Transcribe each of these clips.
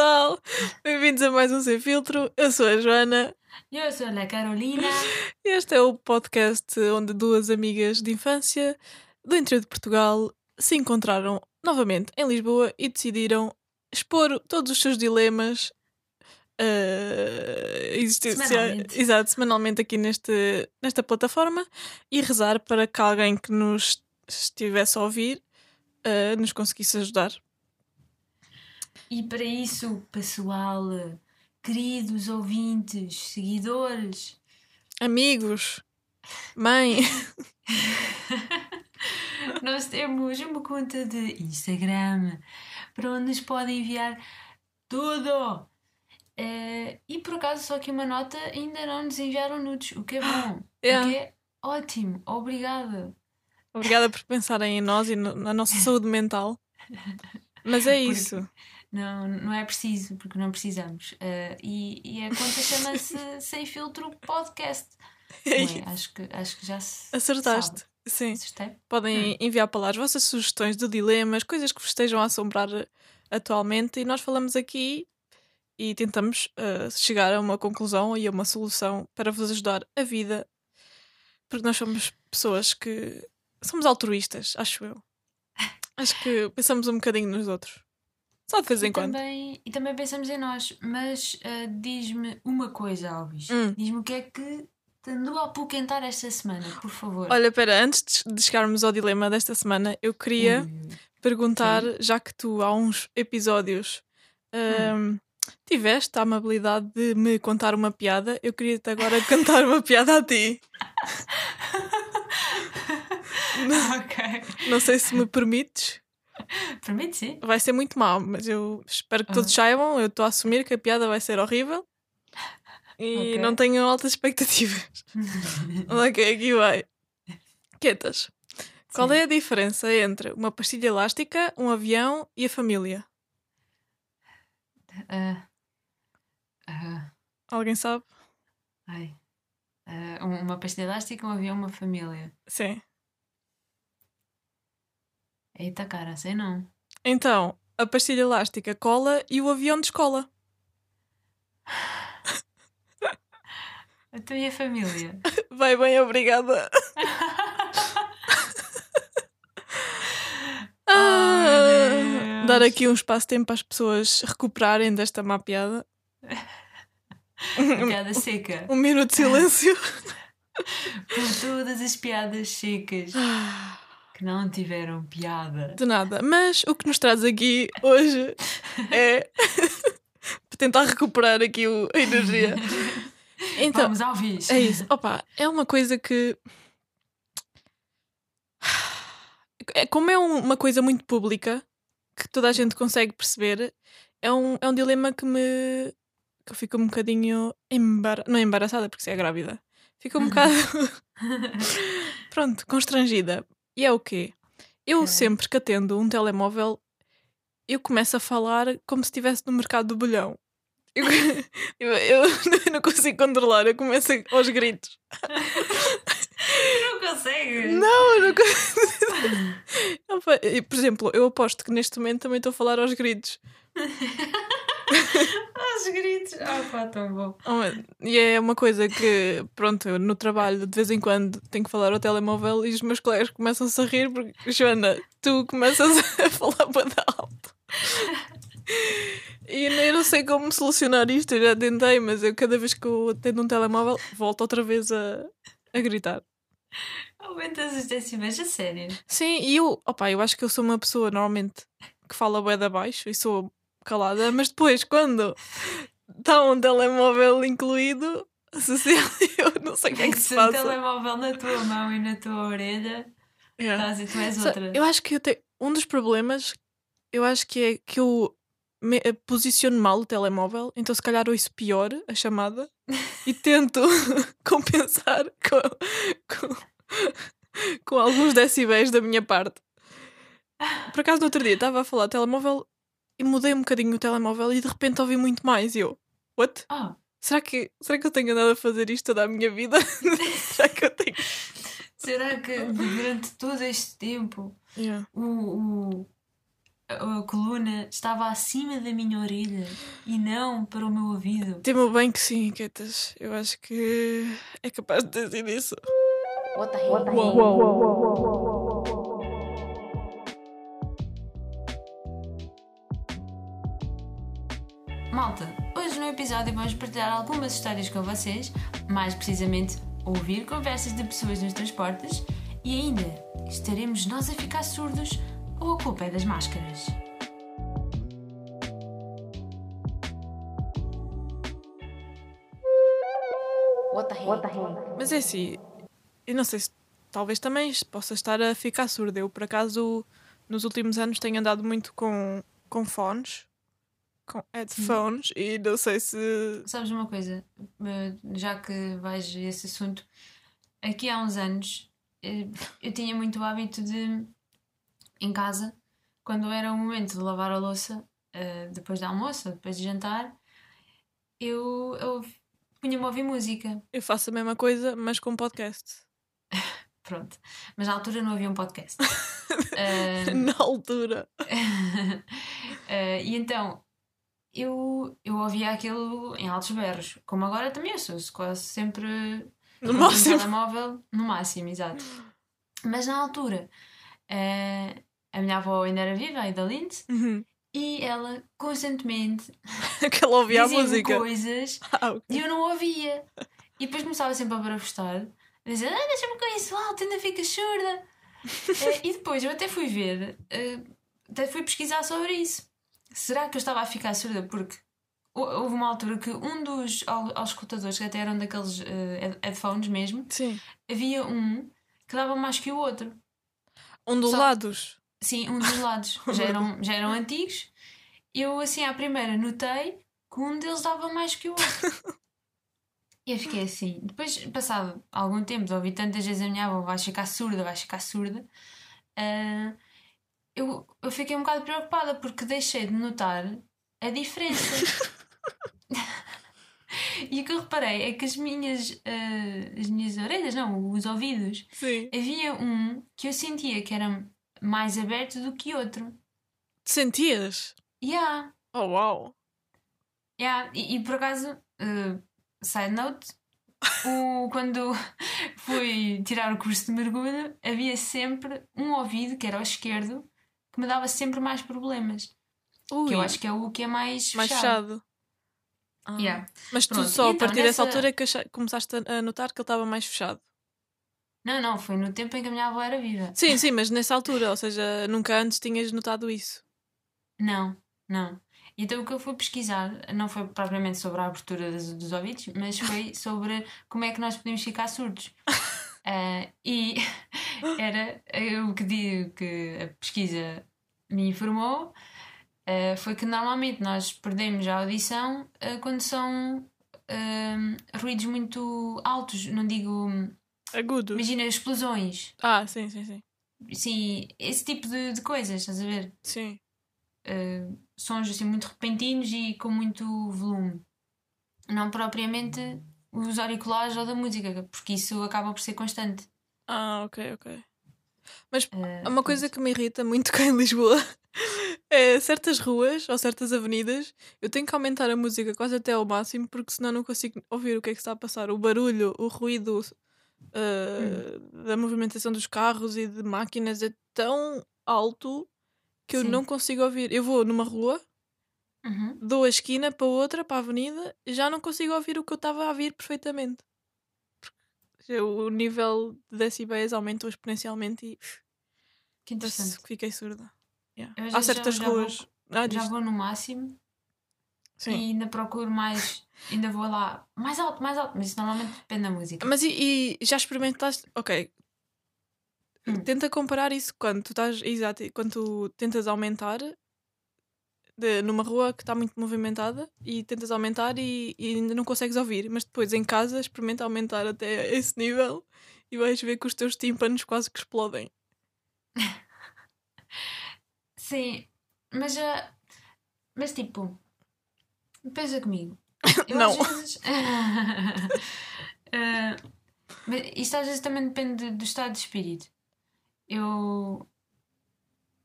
pessoal, bem-vindos a mais um Sem Filtro. Eu sou a Joana. Eu sou a Carolina. Este é o podcast onde duas amigas de infância do interior de Portugal se encontraram novamente em Lisboa e decidiram expor todos os seus dilemas uh, existenciais, Semanalmente. exato, semanalmente aqui neste, nesta plataforma e rezar para que alguém que nos estivesse a ouvir uh, nos conseguisse ajudar. E para isso, pessoal, queridos ouvintes, seguidores, Amigos, mãe, nós temos uma conta de Instagram para onde nos podem enviar tudo. Eh, e por acaso, só que uma nota, ainda não nos enviaram nudes, o que é bom. Yeah. O que é ótimo. Obrigada. obrigada por pensarem em nós e na nossa saúde mental. Mas é Porque- isso. Não, não é preciso, porque não precisamos. Eh, e, e a conta chama-se Sem Filtro Podcast. É é? Acho, que, acho que já se Acertaste. sabe. Sim. Acertei? Podem enviar para lá as vossas sugestões de dilemas, coisas que vos estejam a assombrar atualmente e nós falamos aqui e tentamos uh, chegar a uma conclusão e a uma solução para vos ajudar a vida. Porque nós somos pessoas que somos altruístas, acho eu. Acho que pensamos um bocadinho nos outros. Só de vez em e, quando. também, e também pensamos em nós. Mas ah, diz-me uma coisa, Alves. Hum. Diz-me o que é que te andou a apoquentar esta semana, por favor. Olha, espera, antes de- chegarmos ao dilema desta semana, eu queria ui. perguntar, já que tu há uns episódios Hum. ahm, tiveste a amabilidade de me contar uma piada, eu queria-te agora contar uma piada a ti. ok. Não sei se me permites, Permite sim. vai ser muito mal, mas eu espero que todos Ah. saibam. Eu estou a assumir que a piada vai ser horrível e Ok. não tenho altas expectativas. ok, aqui vai. Quietas. Qual Sim. é a diferença entre uma pastilha elástica, um avião e a família? Ah, ah, Alguém sabe? ai. Um- uma pastilha elástica, um avião, uma família. Sim. Eita cara, sei não. Então, a pastilha elástica cola e o avião descola. A tua e a família. Vai bem, obrigada. Ah, Deus. dar aqui um espaço-tempo às pessoas recuperarem desta má piada. Piada seca. Um minuto de silêncio. Por todas as piadas secas que não tiveram piada. De nada. Mas o que nos traz aqui hoje é tentar recuperar aqui o- a energia. Então, Vamos ao vis. É isso. Opa, é uma coisa que. É, como é um- uma coisa muito pública, que toda a gente consegue perceber, é um, é um dilema que me. que eu fico um bocadinho. Embar... Não é embaraçada, porque se é grávida. Fico um bocado. Pronto, constrangida. E é o quê? Eu Ok. sempre que atendo um telemóvel, eu começo a falar como se estivesse no mercado do bolhão. Eu, eu, eu não consigo controlar, eu começo aos gritos. não consegues? Não, eu não consigo. Por exemplo, eu aposto que neste momento também estou a falar aos gritos. Aos gritos. Ah, pá, tão bom. Oh, E é uma coisa que, pronto, no trabalho de vez em quando tenho que falar ao telemóvel e os meus colegas começam-se a rir porque, Joana, tu começas a falar para alto. E eu não sei como solucionar isto, eu já tentei, mas eu cada vez que eu atendo um telemóvel volto outra vez a, a gritar. Aumentas os décimos, a sério. Sim, e eu, opa, eu acho que eu sou uma pessoa normalmente que fala bué de baixo e sou calada, mas depois quando está um telemóvel incluído, social, eu não sei o que é que se Se o passa. telemóvel na tua mão e na tua orelha, Yeah. estás e tu és Só- outra. Eu acho que eu tenho um dos problemas, eu acho que é que eu me- eh, posiciono mal o telemóvel, então se calhar ouço pior a chamada e tento compensar com, com, com alguns decibéis da minha parte. Por acaso no outro dia estava a falar telemóvel e mudei um bocadinho o telemóvel e de repente ouvi muito mais. E eu, what? Oh, Será que, será que eu tenho andado a fazer isto toda a minha vida? será que eu tenho. será que durante todo este tempo Yeah. o, o- a, coluna estava acima da minha orelha e não para o meu ouvido. Temo bem que sim, Quetas. Eu acho que é capaz de sido isso. What the hell? What the Malta, hoje no episódio vamos partilhar algumas histórias com vocês, mais precisamente ouvir conversas de pessoas nos transportes e ainda estaremos nós a ficar surdos ou a culpa é das máscaras? What the hell? What the hell? Mas é assim, eu não sei se talvez também possa estar a ficar surda. Eu, por acaso, nos últimos anos tenho andado muito com, com fones, com headphones, e não sei se. Sabes uma coisa, Eh, já que vais a esse assunto, aqui há uns anos eh, eu tinha muito o hábito de, em casa, quando era o momento de lavar a louça, eh, depois do almoço ou depois de jantar, eu, eu punha-me a ouvir música. Eu faço a mesma coisa, mas com podcast. Pronto. Mas na altura não havia um podcast. Eh, Na altura. Eh, e então eu, eu ouvia aquilo em altos berros, como agora também eu sou, quase sempre No máximo. telemóvel no máximo, exato. Mas na altura eh, a minha avó ainda era viva, a Ida Lind, Uhum. e ela constantemente Que ela ouvia a música. coisas Ah, ok. e eu não ouvia. E depois começava sempre a barafustar, a dizer: ah, deixa-me com isso alto, ainda fica surda. Eh, e depois eu até fui ver, eh, até fui pesquisar sobre isso. Será que eu estava a ficar surda? Porque hou- houve uma altura que um dos auscultadores, que até eram daqueles head- headphones mesmo, Sim. havia um que dava mais que o outro. Um dos Só- lados. Sim, um dos lados. Já eram, já eram antigos. Eu, assim, à primeira notei que um deles dava mais que o outro. E eu fiquei assim. Depois, passado algum tempo, de ouvir tantas vezes a minha avó: vais ficar surda, vais ficar surda. ah, eu, eu fiquei um bocado preocupada porque deixei de notar a diferença. e o que eu reparei é que as minhas, ah, as minhas orelhas, não, os ouvidos, Sim. havia um que eu sentia que era mais aberto do que outro. Sentias? Yeah, Oh, uau. yeah. E, e por acaso, uh, side note, o, quando fui tirar o curso de mergulho, havia sempre um ouvido, que era o esquerdo, que me dava sempre mais problemas. Ui, Que eu acho que é o que é mais, mais fechado. Ah. Yeah. Mas tu Pronto, só e a então, partir dessa nessa- altura é que começaste a a notar que ele estava mais fechado. Não, não, foi no tempo em que a minha avó era viva. Sim, sim, mas nessa altura, ou seja, nunca antes tinhas notado isso. Não, não. Então o que eu fui pesquisar não foi propriamente sobre a abertura dos, dos ouvidos, mas foi sobre como é que nós podemos ficar surdos. Ah, e era o que, di- que a pesquisa me informou ah, foi que normalmente nós perdemos a audição ah, quando são ruídos muito altos, não digo, Agudo. imagina explosões, Ah, sim, sim, sim. sim, esse tipo de, de coisas, estás a ver? Sim. uh, sons assim muito repentinos e com muito volume. Não propriamente os auriculares ou da música, porque isso acaba por ser constante. Ah, ok, ok. Mas Uh, uma coisa que me irrita muito cá em Lisboa é certas ruas ou certas avenidas eu tenho que aumentar a música quase até ao máximo porque senão não consigo ouvir o que é que está a passar. O barulho, o ruído uh, da movimentação dos carros e de máquinas é tão alto que eu Sim. não consigo ouvir. Eu vou numa rua, uhum. dou a esquina para outra, para a avenida, já não consigo ouvir o que eu estava a ouvir perfeitamente. O nível de decibéis aumentou exponencialmente e Que interessante. que fiquei surda. Yeah. Há vezes já- certas já ruas. Ah, Já vou no máximo Sim. e ainda procuro mais, ainda vou lá mais alto, mais alto, mas isso normalmente depende da música. Mas e, e já experimentaste? Ok. Hum. Tenta comparar isso quando tu estás. Exato, quando tu tentas aumentar de- numa rua que está muito movimentada e tentas aumentar e, e ainda não consegues ouvir. Mas depois em casa experimenta aumentar até esse nível e vais ver que os teus tímpanos quase que explodem. Sim, mas já. Mas tipo, pensa comigo. Eu Não. às vezes. Mas isto às vezes também depende do estado de espírito. Eu.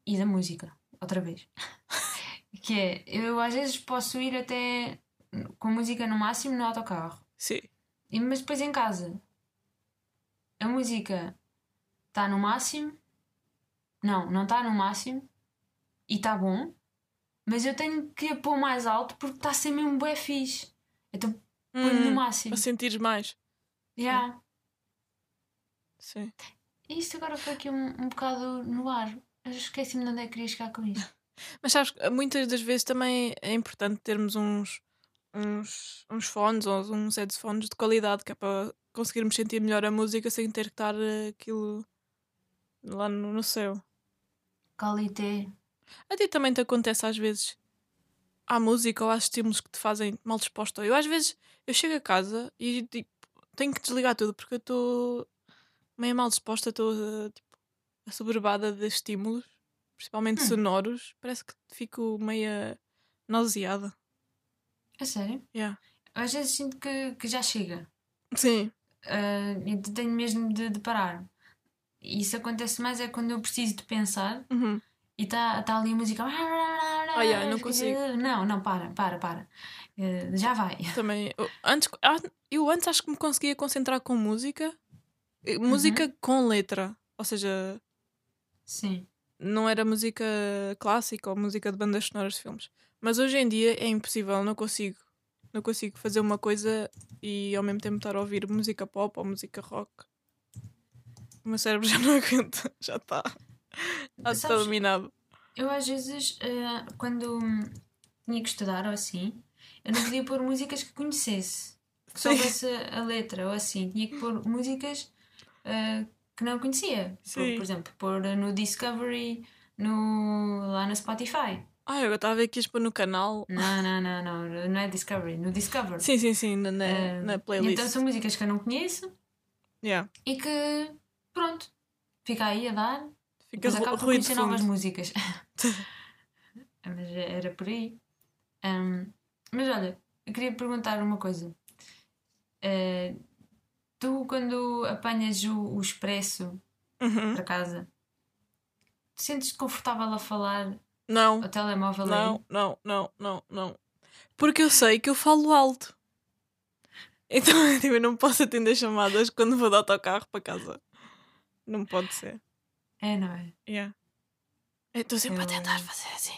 E da música. Ou outra vez. que é, eu às vezes posso ir até com música no máximo no autocarro. Sim. E, mas depois em casa a música está no máximo. Não, não está no máximo. E está bom. Mas eu tenho que a pôr mais alto porque está a ser mesmo bué fixe. Então ponho no Hum, máximo. Para sentires mais. Yeah. Sim. E Isto agora foi aqui um, um bocado no ar. Eu esqueci-me de onde é que queria chegar com isto. Mas sabes, que muitas das vezes também é importante termos uns, uns, uns fones ou uns headphones de qualidade, que é para conseguirmos sentir melhor a música sem ter que estar eh, aquilo lá no, no céu. Qualité. A ti também te acontece às vezes à música ou aos estímulos que te fazem mal disposto. Eu às vezes eu chego a casa e tipo, tenho que desligar tudo porque eu estou meio mal disposta, estou eh, tipo, assoberbada de estímulos, principalmente Hum. sonoros. Parece que fico meio nauseada. A sério? Yeah. Às vezes sinto que, que já chega. Sim, e tenho mesmo de, de parar. E isso acontece mais é quando eu preciso de pensar uhum. e está tá ali a música. Ah, yeah, não consigo. Não, não, para, para, para. Eh, já vai. também. Eu antes, eu antes acho que me conseguia concentrar com música, eh, música com letra, ou seja, Sim. Não era música clássica ou música de bandas sonoras de filmes. Mas hoje em dia é impossível, não consigo. Não consigo fazer uma coisa e ao mesmo tempo estar a ouvir música pop ou música rock. O meu cérebro já não aguenta, já está. Já está dominado. Eu às vezes, eh, quando tinha que estudar ou assim, eu não podia pôr músicas que conhecesse. Que soubesse a letra ou assim. Tinha que pôr músicas eh, que não conhecia. Por, Sim. por exemplo, pôr no Discovery, no, lá no Spotify. Ah, eu estava a ver que ias pôr no canal. Não, não, não, não, não é Discovery, no Discover. Sim, sim, sim, na, Eh, na e playlist. Então são músicas que eu não conheço Yeah. e que, pronto, fica aí a dar. Fica ru- acabo por conhecer novas músicas. mas era por aí. Ahm, mas olha, eu queria perguntar uma coisa. Eh, tu, quando apanhas o, o expresso Uhum. para casa, te sentes confortável a falar Não, ao telemóvel não, aí? não, não, não, não. Porque eu sei que eu falo alto. Então tipo, eu não posso atender chamadas quando vou de autocarro para casa. Não pode ser. É, não é? Yeah. Eu estou sempre a Eu- tentar fazer assim.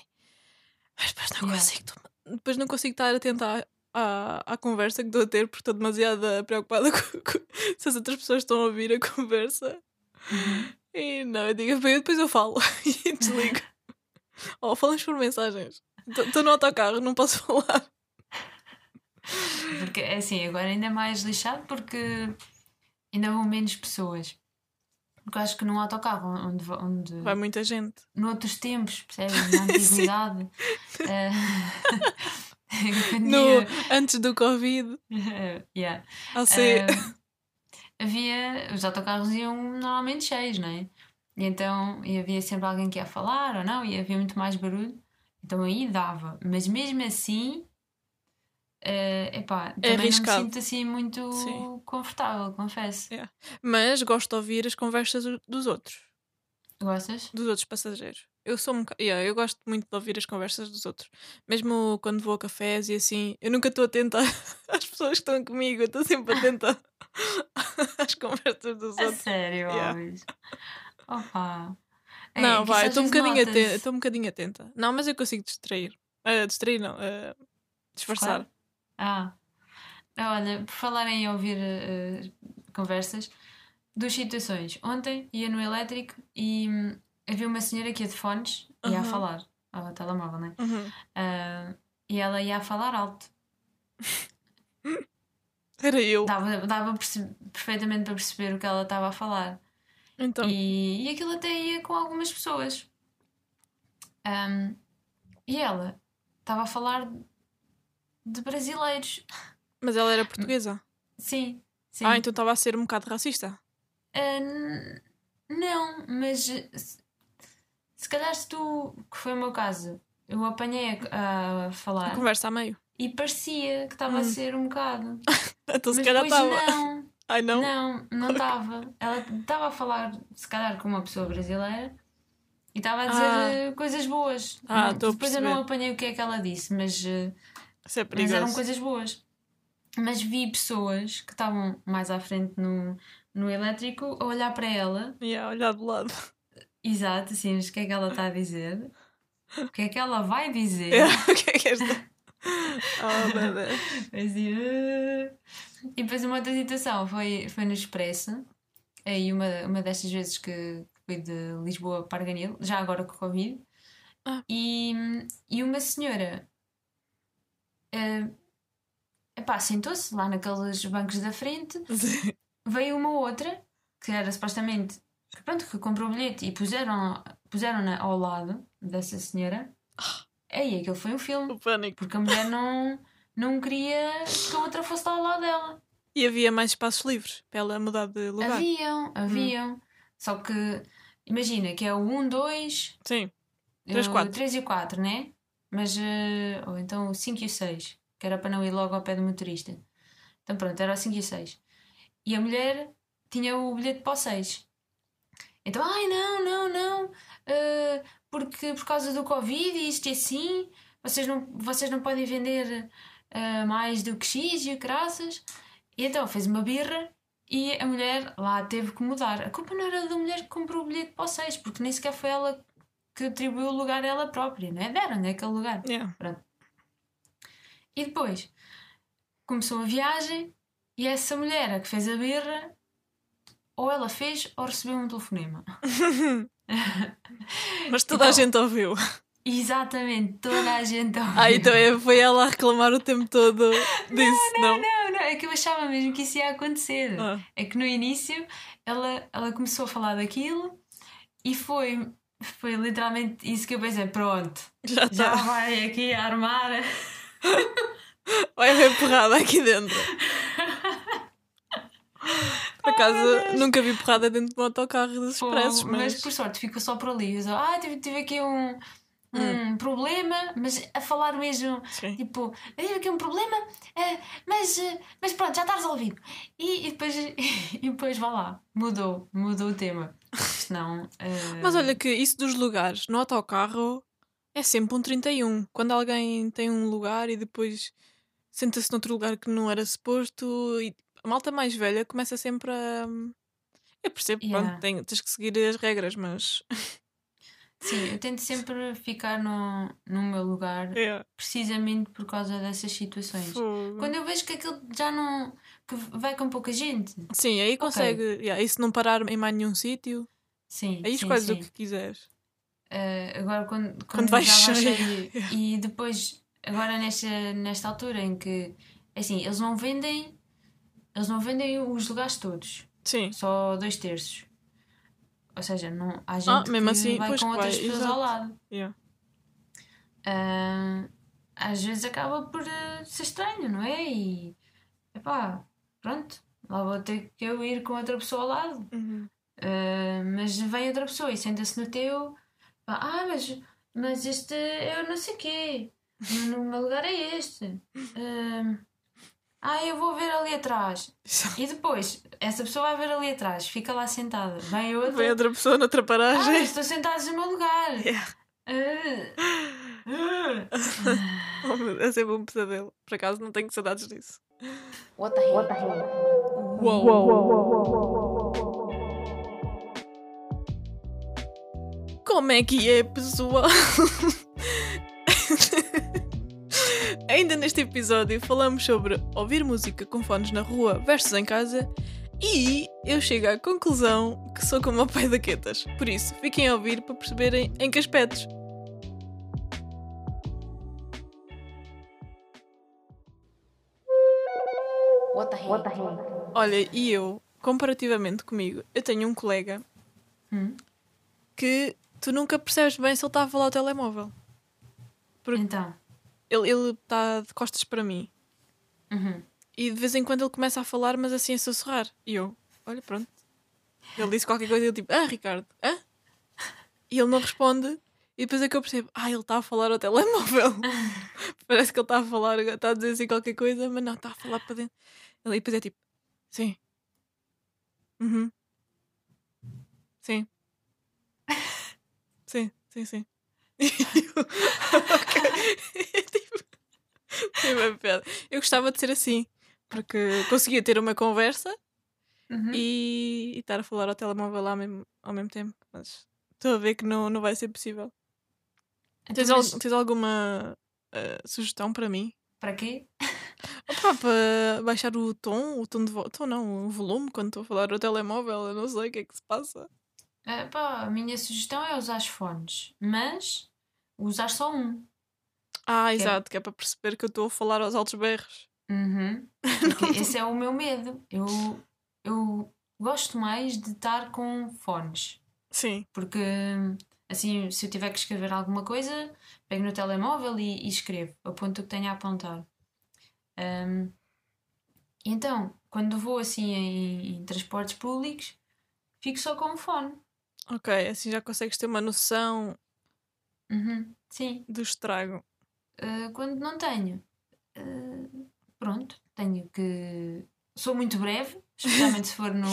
Mas depois não Yeah. consigo. Depois não consigo estar atenta à, à, à conversa que estou a ter porque estou demasiado preocupada com, com- se as outras pessoas estão a ouvir a conversa. Uhum. E não, eu digo, "Bem, depois eu falo e desligo. Ou falamos por mensagens. Estou no autocarro, não posso falar. Porque é assim, agora ainda é mais lixado porque ainda vão menos pessoas. Porque eu acho que num autocarro onde, onde Vai muita gente. noutros tempos, percebes? Na antiguidade. quando No, antes do Covid. yeah. Eh, havia. Os autocarros iam normalmente cheios, não é? E então e havia sempre alguém que ia falar ou não, e havia muito mais barulho. Então aí dava. Mas mesmo assim. eh, epá, também não me arriscado. sinto assim muito Sim. confortável, confesso. mas gosto de ouvir as conversas do- dos outros. Gostas? Dos outros passageiros. Eu sou um yeah, eu gosto muito de ouvir as conversas dos outros. Mesmo quando vou a cafés e assim, eu nunca estou atenta às pessoas que estão comigo, eu estou sempre atenta às conversas dos A outros. sério, Yeah. Opa. É, Não, vai, estou um bocadinho atenta. Estou um bocadinho atenta. Não, mas eu consigo distrair. Ah, distrair não, ah, disfarçar. Claro. Ah. Olha, por falar em ouvir eh, conversas, duas situações. Ontem ia no elétrico e hum, havia uma senhora que ia de fones e ia a falar ao telemóvel, né? Uhum. Ah, e ela ia a falar alto. Era eu. Dava, dava perfeitamente para perceber o que ela estava a falar. Então, E, e aquilo até ia com algumas pessoas. Ahm, e ela estava a falar de brasileiros. mas ela era portuguesa. Sim, sim. Ah, então estava a ser um bocado racista. N- não, mas se, calhar se tu, que foi o meu caso, eu apanhei a, a A falar conversa a meio. e parecia que estava a Hum. ser um bocado. Então se mas calhar estava. não, Ai não? não, não estava. Ela estava a falar, se calhar, com uma pessoa brasileira E estava a dizer Ah. eh, coisas boas. Ah, Não- a Depois eu não apanhei o que é que ela disse, mas, eh, é mas eram coisas boas. Mas vi pessoas que estavam mais à frente no, no elétrico a olhar para ela. Yeah, olhar do lado. Exato, assim, mas o que é que ela está a dizer? O que é que ela vai dizer? O que é que é esta? Oh, meu Deus. Assim, "Ah". E depois uma outra situação foi, foi no Expresso, aí uma, uma destas vezes que fui de Lisboa para Arganil, já agora com o Covid, Ah. e, e uma senhora epá, sentou-se lá naqueles bancos da frente, Sim. veio uma outra, que era supostamente, pronto, que comprou o bilhete e puseram, puseram-na ao lado dessa senhora. Aí aquilo foi um filme. O pânico. Porque a mulher não, não queria que a outra fosse ao lado dela. E havia mais espaços livres para ela mudar de lugar. Haviam, haviam. Só que, imagina que é o 1, 2, Sim. Três, quatro. 3 e 4, né? Mas, eh, ou então o 5 e o 6, que era para não ir logo ao pé do motorista. Então pronto, era o 5 e o 6. E a mulher tinha o bilhete para o 6. Então, ai não, não, não, eh, porque por causa do Covid e isto e assim, vocês não, vocês não podem vender eh, mais do que X e o graças. E então fez uma birra e a mulher lá teve que mudar. A culpa não era da mulher que comprou o bilhete para 6, porque nem sequer foi ela que atribuiu o lugar a ela própria, não é? Deram-lhe aquele lugar. Yeah. E depois começou a viagem e essa mulher a que fez a birra, ou ela fez ou recebeu um telefonema. Mas toda a Então- gente ouviu. Exatamente, toda a gente ouviu. Ah, então é- foi ela a reclamar o tempo todo disso, não? Não, não, é que eu achava mesmo que isso ia acontecer. Ah. É que no início ela, ela começou a falar daquilo e foi, foi literalmente isso que eu pensei: pronto, Já já está. vai aqui a armar. Vai haver porrada aqui dentro. Por acaso, nunca vi porrada dentro de um autocarro dos expressos, mas... mas... por sorte ficou só por ali. Só, ah, tive, tive aqui um, um problema, mas a falar mesmo. Sim. Tipo, eu tive aqui um problema, eh, mas, eh, mas pronto, já está resolvido. E, e depois, e depois vá lá, mudou, mudou o tema. Senão. eh, Mas olha que isso dos lugares no autocarro é sempre um 31. Quando alguém tem um lugar e depois senta-se noutro lugar que não era suposto e malta mais velha começa sempre a... Eu percebo, Yeah. pronto, tem- tens que seguir as regras, mas... Sim, eu tento sempre ficar no, no meu lugar, É. precisamente por causa dessas situações. Fogo. Quando eu vejo que aquilo já não. que vai com pouca gente. Sim, aí consegue. yeah, e se não parar em mais nenhum sítio, Sim. aí escolhes sim. o que quiseres. Eh, agora quando, quando, Quando vai já vai cheio. cheio e depois agora nesta, nesta altura em que é assim eles não vendem eles não vendem os lugares todos Sim. só dois terços ou seja não há gente Ah, que assim, vai com outras vai, pessoas exato. ao lado Yeah. Ah, às vezes acaba por eh, ser estranho não é e epá, pronto lá vou ter que eu ir com outra pessoa ao lado Uhum. Uh, mas vem outra pessoa e senta-se no teu. pá, Ah, mas, mas este eu não sei quê. No meu lugar é este. Uh, ah, eu vou ver ali atrás. E depois, essa pessoa vai ver ali atrás, fica lá sentada. Vem outra. Vem outra pessoa noutra Ah, paragem. mas estou sentados no meu lugar. Yeah. Uh, uh. Oh, meu Deus, é sempre um pesadelo. Por acaso não tenho saudades disso. What the heck? What the heck? Uou! Como é que é, pessoal? Ainda neste episódio falamos sobre ouvir música com fones na rua versus em casa e eu chego à conclusão que sou como o pai da Quetas. Por isso, fiquem a ouvir para perceberem em que aspectos. What the? What the? Olha, e eu, comparativamente comigo, eu tenho um colega Hum? que tu nunca percebes bem se ele está a falar ao telemóvel. Porque- Então. Ele está de costas para mim Uhum. e de vez em quando ele começa a falar, mas assim a sussurrar. E eu, olha, pronto. Ele disse qualquer coisa e eu tipo, ah, Ricardo, hã? E ele não responde. E depois é que eu percebo, ah, ele está a falar ao telemóvel. Parece que ele está a falar, está a dizer assim qualquer coisa, mas não, está a falar para dentro. Ele e depois é tipo, sim. Uhum. Sim. Sim, sim, sim. ok. Piada. Eu gostava de ser assim, porque conseguia ter uma conversa Uhum. e, e estar a falar ao telemóvel lá ao mesmo, ao mesmo tempo. Mas estou a ver que não, não vai ser possível. Então, Tens, al- mas tens alguma eh, sugestão para mim? Para quê? Opa, para baixar o tom, o tom de voz. Tom não, o volume quando estou a falar ao telemóvel, eu não sei o que é que se passa. Ah, pá, a minha sugestão é usar os fones, mas usar só um. Ah, é- exato, que é para perceber que eu estou a falar aos altos berros. Uhum. Porque esse é o meu medo. Eu, eu gosto mais de estar com fones. Sim, Porque assim, se eu tiver que escrever alguma coisa, pego no telemóvel e, e escrevo, aponto o que tenho a apontar. Ahm, então, quando vou assim em, em transportes públicos, fico só com o fone. ok, assim já consegues ter uma noção Uhum, Sim. do estrago. Ah, quando não tenho, ah, pronto, tenho que. Sou muito breve, especialmente se for no,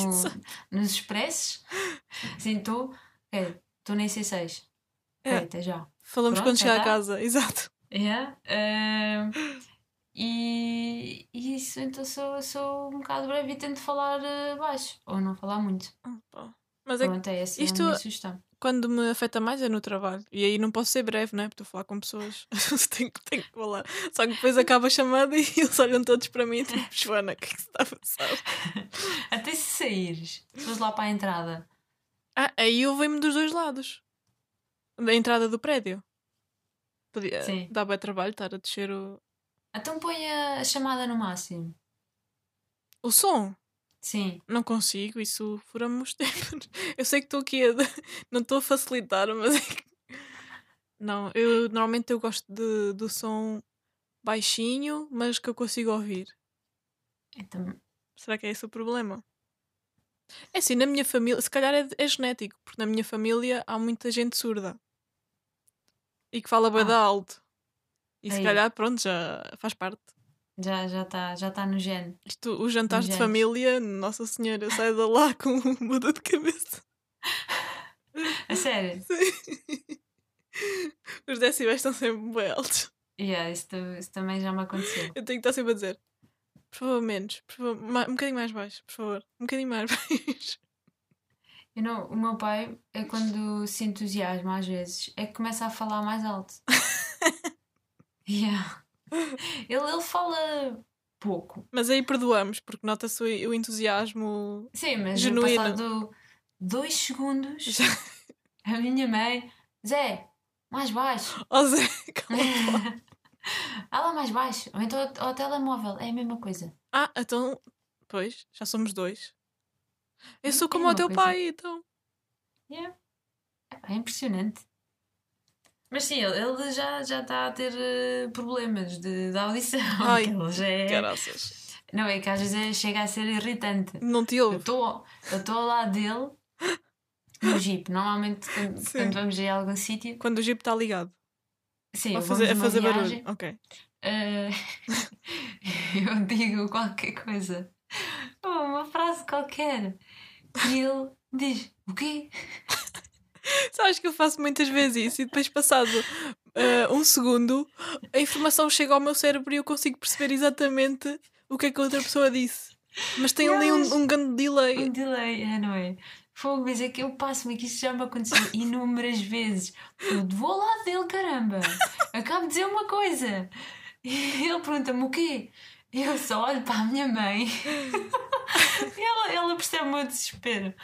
nos expressos. Sim, estou. Ok, estou na IC6. Ok, É. até já. Falamos Pronto, quando chegar a tá. casa, exato. Yeah. ah, e, e isso, então sou, sou um bocado breve e tento falar baixo, ou não falar muito. Mas é Pronto, é essa isto- a minha sugestão. Quando me afeta mais é no trabalho. E aí não posso ser breve, né? Porque estou a falar com pessoas. tenho, que- tenho que falar. Só que depois acaba a chamada e eles olham todos para mim tipo, Joana, o que é que se está a passar? Até se saíres, se fores lá para a entrada. Ah, aí eu venho-me dos dois lados. Da entrada do prédio. Podia, Sim. dá bem trabalho estar a descer o, Então põe a chamada no máximo. o som. Sim. Não consigo, isso fura-me os tempos. Eu sei que estou aqui a. Não estou a facilitar, mas é que. Não, eu normalmente eu gosto de, do som baixinho, mas que eu consigo ouvir. Então, Será que é esse o problema? É assim, na minha família, se calhar é, é genético, porque na minha família há muita gente surda e que fala bem Ah. alto. E se Aí. calhar, pronto, já faz parte. Já está já tá, já tá no gene. Isto, os jantares de genes. família, Nossa Senhora, eu saio de lá com muda de cabeça. A sério? Os decibéis estão sempre bem altos. Yeah, isso, isso também já me aconteceu. Eu tenho que estar sempre a dizer: por favor, menos, por favor, um bocadinho mais baixo, por favor, um bocadinho mais baixo. O meu pai é quando se entusiasma às vezes, é que começa a falar mais alto. yeah. ele, ele fala pouco. Mas aí perdoamos, porque nota-se o, o entusiasmo. Sim, mas Genuíno. passado dois segundos, Já... a minha mãe, Zé, mais baixo. Oh, Zé, calma. Fala mais baixo. Ou então ao, telemóvel, é a mesma coisa. Ah, então. Pois, já somos dois. Eu É- sou é como o uma teu coisa. pai, então. Yeah. É impressionante. Mas sim, ele, ele já já está a ter eh, problemas de, de audição. Ai, ele já é... Caraças. Não, é que às vezes é- chega a ser irritante. Não te ouve. eu estou ao lado dele no jeep. Normalmente, quando, quando vamos a algum sítio, Quando o jeep está ligado. sim, A fazer, a numa fazer viagem, barulho. Ok. eh, eu digo qualquer coisa, Oh, uma frase qualquer, e ele diz: O quê? Sabes que eu faço muitas vezes isso e depois, passado eh, um segundo, a informação chega ao meu cérebro e eu consigo perceber exatamente o que é que a outra pessoa disse. Mas tem ali um, um grande delay. Um delay, é, não é? Fogo, mas é que eu passo-me que isto já me aconteceu inúmeras vezes. Eu vou ao lado dele, caramba! Acabo de dizer uma coisa. E ele pergunta-me o quê? Eu só olho para a minha mãe. Ela, ela percebe o meu desespero.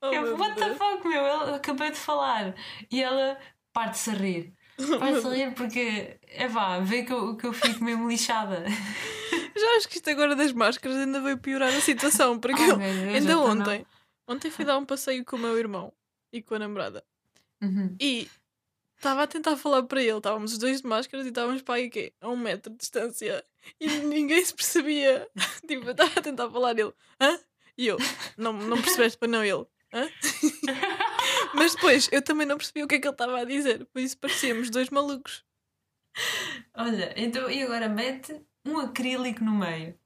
Oh, eu, meu what the Deus. fuck, meu? Eu acabei de falar. E ela parte-se a rir. Parte-se a rir porque, é vá, vê que eu, que eu fico mesmo lixada. Já acho que isto agora das máscaras ainda vai piorar a situação. Porque Ai, eu- Deus, ainda não. ontem, ontem fui dar um passeio com o meu irmão e com a namorada. Uhum. E estava a tentar falar para ele. Estávamos os dois de máscaras e estávamos para aí quê? a um metro de distância. E ninguém se percebia. tipo, eu estava a tentar falar ele. Hã? E eu, não, não percebeste para não ele. Hã? Mas depois eu também não percebi o que é que ele estava a dizer. Por isso parecíamos dois malucos. Olha, então e agora mete um acrílico no meio.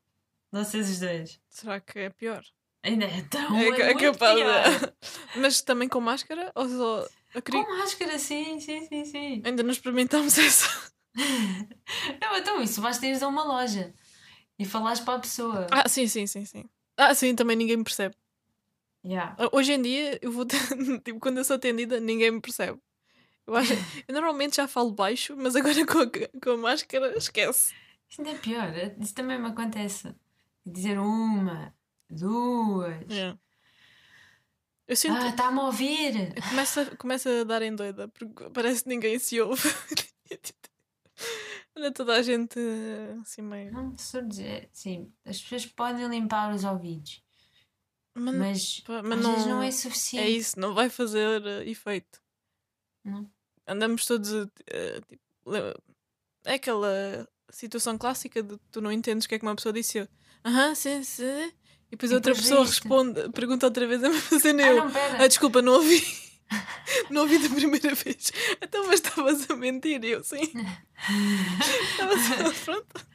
Vocês os dois. Será que é pior? Ainda é tão É, é, é capaz. pior. Mas também com máscara ou só queria... Com máscara, sim, sim, sim, sim. Ainda não experimentámos essa. Não, então isso basta ires a uma loja e falares para a pessoa. Ah, sim, sim, sim, sim. Ah, sim, também ninguém me percebe. Yeah. Ah, Hoje em dia, eu vou tipo, quando eu sou atendida, ninguém me percebe. Eu, acho... eu normalmente já falo baixo, mas agora com a, com a máscara, esquece. Isso ainda é pior. Isso também me acontece. Dizer uma, duas. Yeah. Eu sinto. Ah, está-me a ouvir. Começa, começa a dar em doida, porque parece que ninguém se ouve. Anda toda a gente assim meio. Não, é, sim, as pessoas podem limpar os ouvidos, Mas, mas, pá, mas às não, não é é suficiente. isso, não vai fazer eh, efeito. Não. Andamos todos. eh, tipo, é aquela situação clássica de tu não entendes o que é que uma pessoa disse. Aham, sim, sim. E depois E outra depois pessoa viste. responde, pergunta outra vez a mesma cena. Ah, eu, não. Ah, desculpa, não ouvi. não ouvi da primeira vez. Então, mas estavas a mentir. Eu, sim. Estava só- pronto.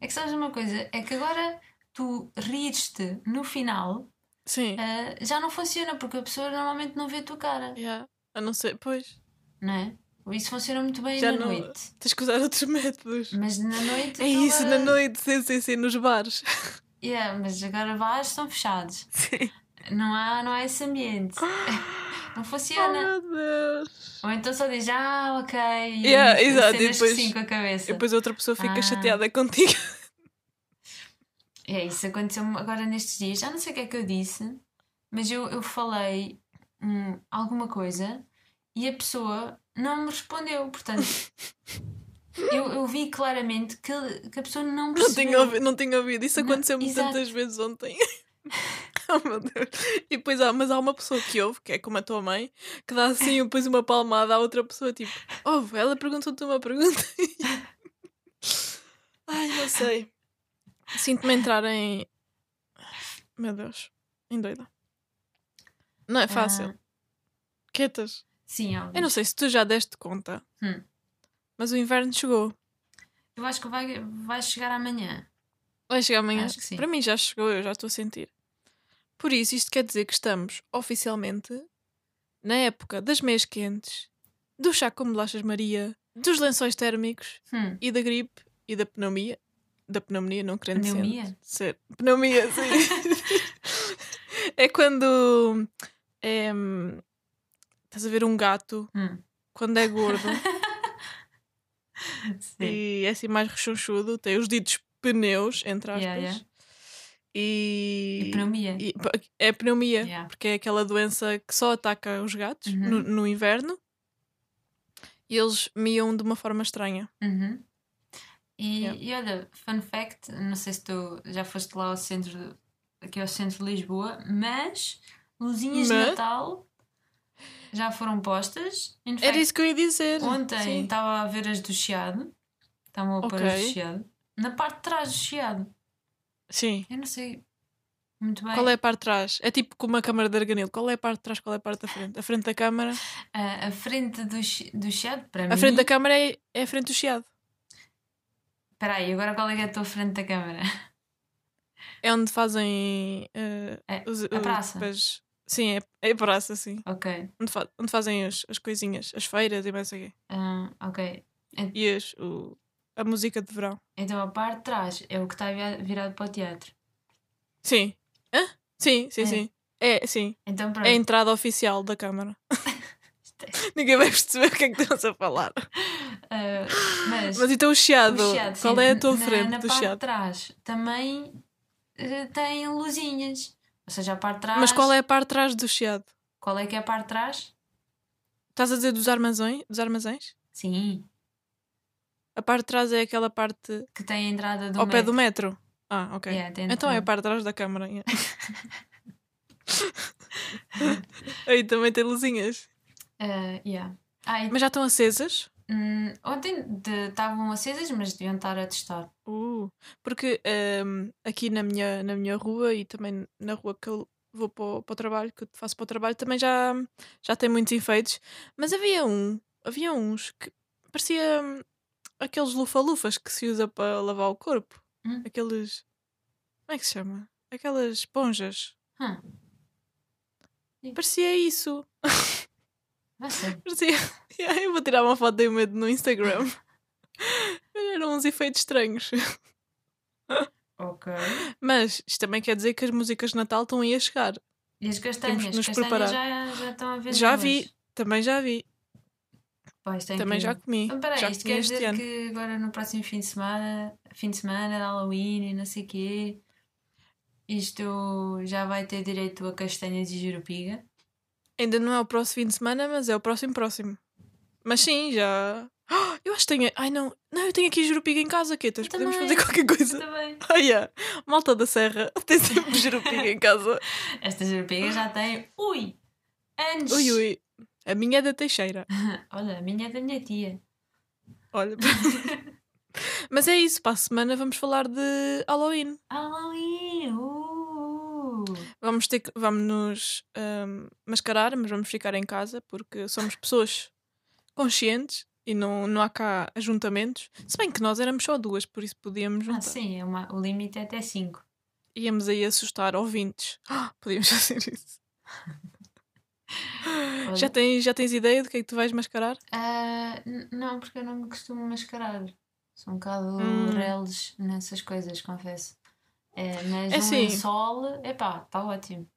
É que sabes uma coisa, é que agora tu rires-te no final Sim. ah, já não funciona porque a pessoa normalmente não vê a tua cara, Yeah. A não ser, pois. não é? Isso funciona muito bem Já na não- noite. Tens que usar outros métodos. Mas na noite. É tu isso, na agora- noite, sim, sim, sim, nos bares. Yeah, mas agora bares estão fechados. Sim. Não há, não há esse ambiente. Não Oh, funciona. Deus. Ou então só diz, ah, ok. E Yeah, exato, e depois- sim com a E cabeça. depois outra pessoa fica Ah. chateada contigo. É isso, aconteceu agora nestes dias. Já não sei o que é que eu disse, mas eu, eu falei hum, alguma coisa e a pessoa não me respondeu. Portanto, eu, eu vi claramente que, que a pessoa não Não percebeu. tinha, ouvido, não tinha ouvido. Isso Não, aconteceu-me tantas vezes ontem. oh meu Deus. E depois há, mas há uma pessoa que ouve, que é como a tua mãe, que dá assim depois uma palmada à outra pessoa, tipo, ouve, ela perguntou-te uma pergunta. Ai, não sei. Sinto-me entrar em. Meu Deus, em doida. Não é fácil. Ah, Quietas. sim, Eu não sei se tu já deste conta, Hum. Mas o inverno chegou. Eu acho que vai, vai chegar amanhã. Vai chegar amanhã. Acho que sim. Para mim já chegou, eu já estou a sentir. Por isso, isto quer dizer que estamos oficialmente na época das meias quentes, do chá com bolachas Maria, dos lençóis térmicos Hum. e da gripe e da pneumonia. Da pneumonia, não querendo ser- Pneumonia? ser. Pneumonia, sim. é quando. É, estás a ver um gato Hum. quando é gordo Sim. e é assim mais rechonchudo, tem os ditos pneus, entre aspas. Yeah, yeah. E, E pneumonia. e- é pneumonia, Yeah. porque é aquela doença que só ataca os gatos Uhum. no, no inverno e eles miam de uma forma estranha. Uhum. E, Yeah. e olha, fun fact, não sei se tu já foste lá ao centro, aqui ao centro de Lisboa, mas luzinhas de Mas? Natal já foram postas. In Era fact, isso que eu ia dizer. Ontem estava a ver as do Chiado, estavam a pôr as do. Chiado, na parte de trás do Chiado. Sim. Eu não sei muito bem. Qual é a parte de trás? É tipo como a câmara de Arganil. Qual é a parte de trás? Qual é a parte da frente? A frente da câmara. A, a frente do, do Chiado, para mim. A frente da câmara é, é a frente do chiado. Espera aí, agora qual é que é a tua frente da câmara? É onde fazem. eh, É, os- a os- praça? depois- Sim, é, é praça, sim. Ok. Onde, fa- onde fazem as, as coisinhas, as feiras e mais o quê. ah, ok. E as, o, a música de verão. Então a parte de trás é o que está vira- virado para o teatro. Sim. Hã? Sim, sim, É. sim. É, sim. Então pronto. É a entrada oficial da câmara. É- Ninguém vai perceber o que é que estamos a falar. Ah, mas Mas então o chiado. o chiado, qual sim, é a tua na, frente na do parte de trás também eh, tem luzinhas. Ou seja, a parte de trás. Mas qual é a parte de trás do chiado? Qual é que é a parte de trás? Estás a dizer dos armazéns? Dos armazéns? Sim. A parte de trás é aquela parte Que tem a entrada do ao pé metro. do metro. Ah, ok. Yeah, Então é a parte de trás da câmara. yeah. Aí também tem luzinhas. Ah, yeah. Ah, e, Mas já estão acesas? Hum, ontem estavam acesas, mas deviam estar a testar. Uh, porque ehm, aqui na minha, na minha rua e também na rua que eu vou para o, para o trabalho, que eu faço para o trabalho, também já, já tem muitos enfeites. Mas havia um, havia uns que parecia hum, aqueles lufa-lufas que se usa para lavar o corpo. Hum. Aqueles. Como é que se chama? Aquelas esponjas. Hum. Parecia isso. Parecia. Yeah, eu vou tirar uma foto de medo no Instagram. Eram uns efeitos estranhos. Ok. Mas isto também quer dizer que as músicas de Natal estão aí a chegar. E as castanhas? Temos nos castanhas preparar. já, já estão a ver. Já vi, também já vi. É Também já comi. Ah, peraí, já isto comi quer dizer ano. que agora no próximo fim de semana, fim de semana de Halloween e não sei o quê, isto já vai ter direito a castanhas e jurupiga. Ainda não é o próximo fim de semana, mas é o próximo próximo. Mas sim, já. Ah, eu acho que tenho. Ai não, não, eu tenho aqui jurupiga em casa, Quetas. Eu Podemos também. fazer qualquer coisa. Também. Ai, yeah. Malta da Serra tem sempre jurupiga em casa. Esta jurupiga já tem, ui, anos. Ui, ui. A minha é da Teixeira. Olha, a minha é da minha tia. Olha. Mas é isso, para a semana vamos falar de Halloween. Halloween! Uh! Vamos ter que, vamos nos ahm, mascarar, mas vamos ficar em casa porque somos pessoas conscientes e não, não há cá ajuntamentos. Se bem que nós éramos só duas, por isso podíamos Ah, juntar. sim, é uma, o limite é até 5. Íamos aí assustar ouvintes. Ah, podíamos fazer isso. Já tens, já tens ideia do que é que tu vais mascarar? Ah, n- não, porque eu não me costumo mascarar. Sou um bocado Hum. reles nessas coisas, confesso. É, mas É um assim. lençol, epá, está ótimo.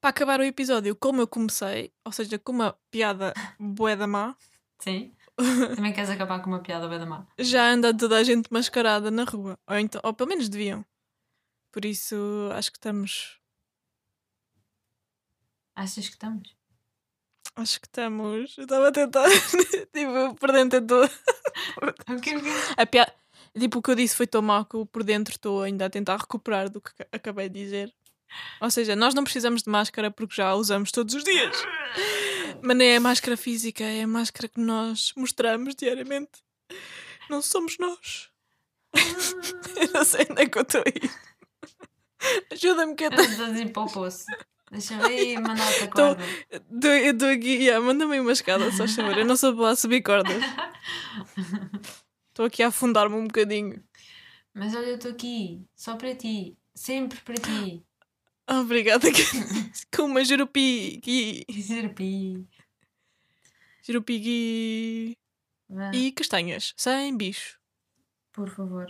Para acabar o episódio como eu comecei, ou seja, com uma piada bué da má, Sim? Também queres acabar com uma piada bem da má? já anda toda a gente mascarada na rua. Ou, então, ou pelo menos deviam. Por isso acho que estamos. Achas que estamos? Acho que estamos. Eu estava a tentar. tipo, por dentro estou. O quê, o quê? A piada. Tipo, o que eu disse foi tão mau que eu por dentro estou ainda a tentar recuperar do que ca- acabei de dizer. Ou seja, nós não precisamos de máscara porque já a usamos todos os dias. Mas nem é a máscara física, é a máscara que nós mostramos diariamente. Não somos nós. Eu não sei onde é que eu estou a ir. Ajuda-me que eu Eu estou a dizer para o poço. Deixa-me aí mandar outra corda. estou eu estou aqui. Yeah, Manda-me aí uma escada, só favor. Eu não sou boa a subir cordas. Estou aqui a afundar-me um bocadinho. Mas olha, eu estou aqui, só para ti. Sempre para ti. Obrigada. Com uma jurupi. gui- Serpi. Jurupi Vá, e castanhas. Sem bicho. por favor.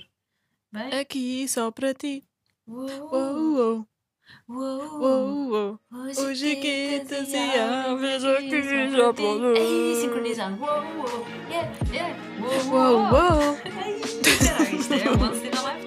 Bem? Aqui só para ti. Uou, Uou, uou, uou, uou, uou. Hoje quitas e aves aqui já para Ei, sincronizando. Uou, uou. Yeah, yeah. Uou, Uou, uou. Ai, isto é um lance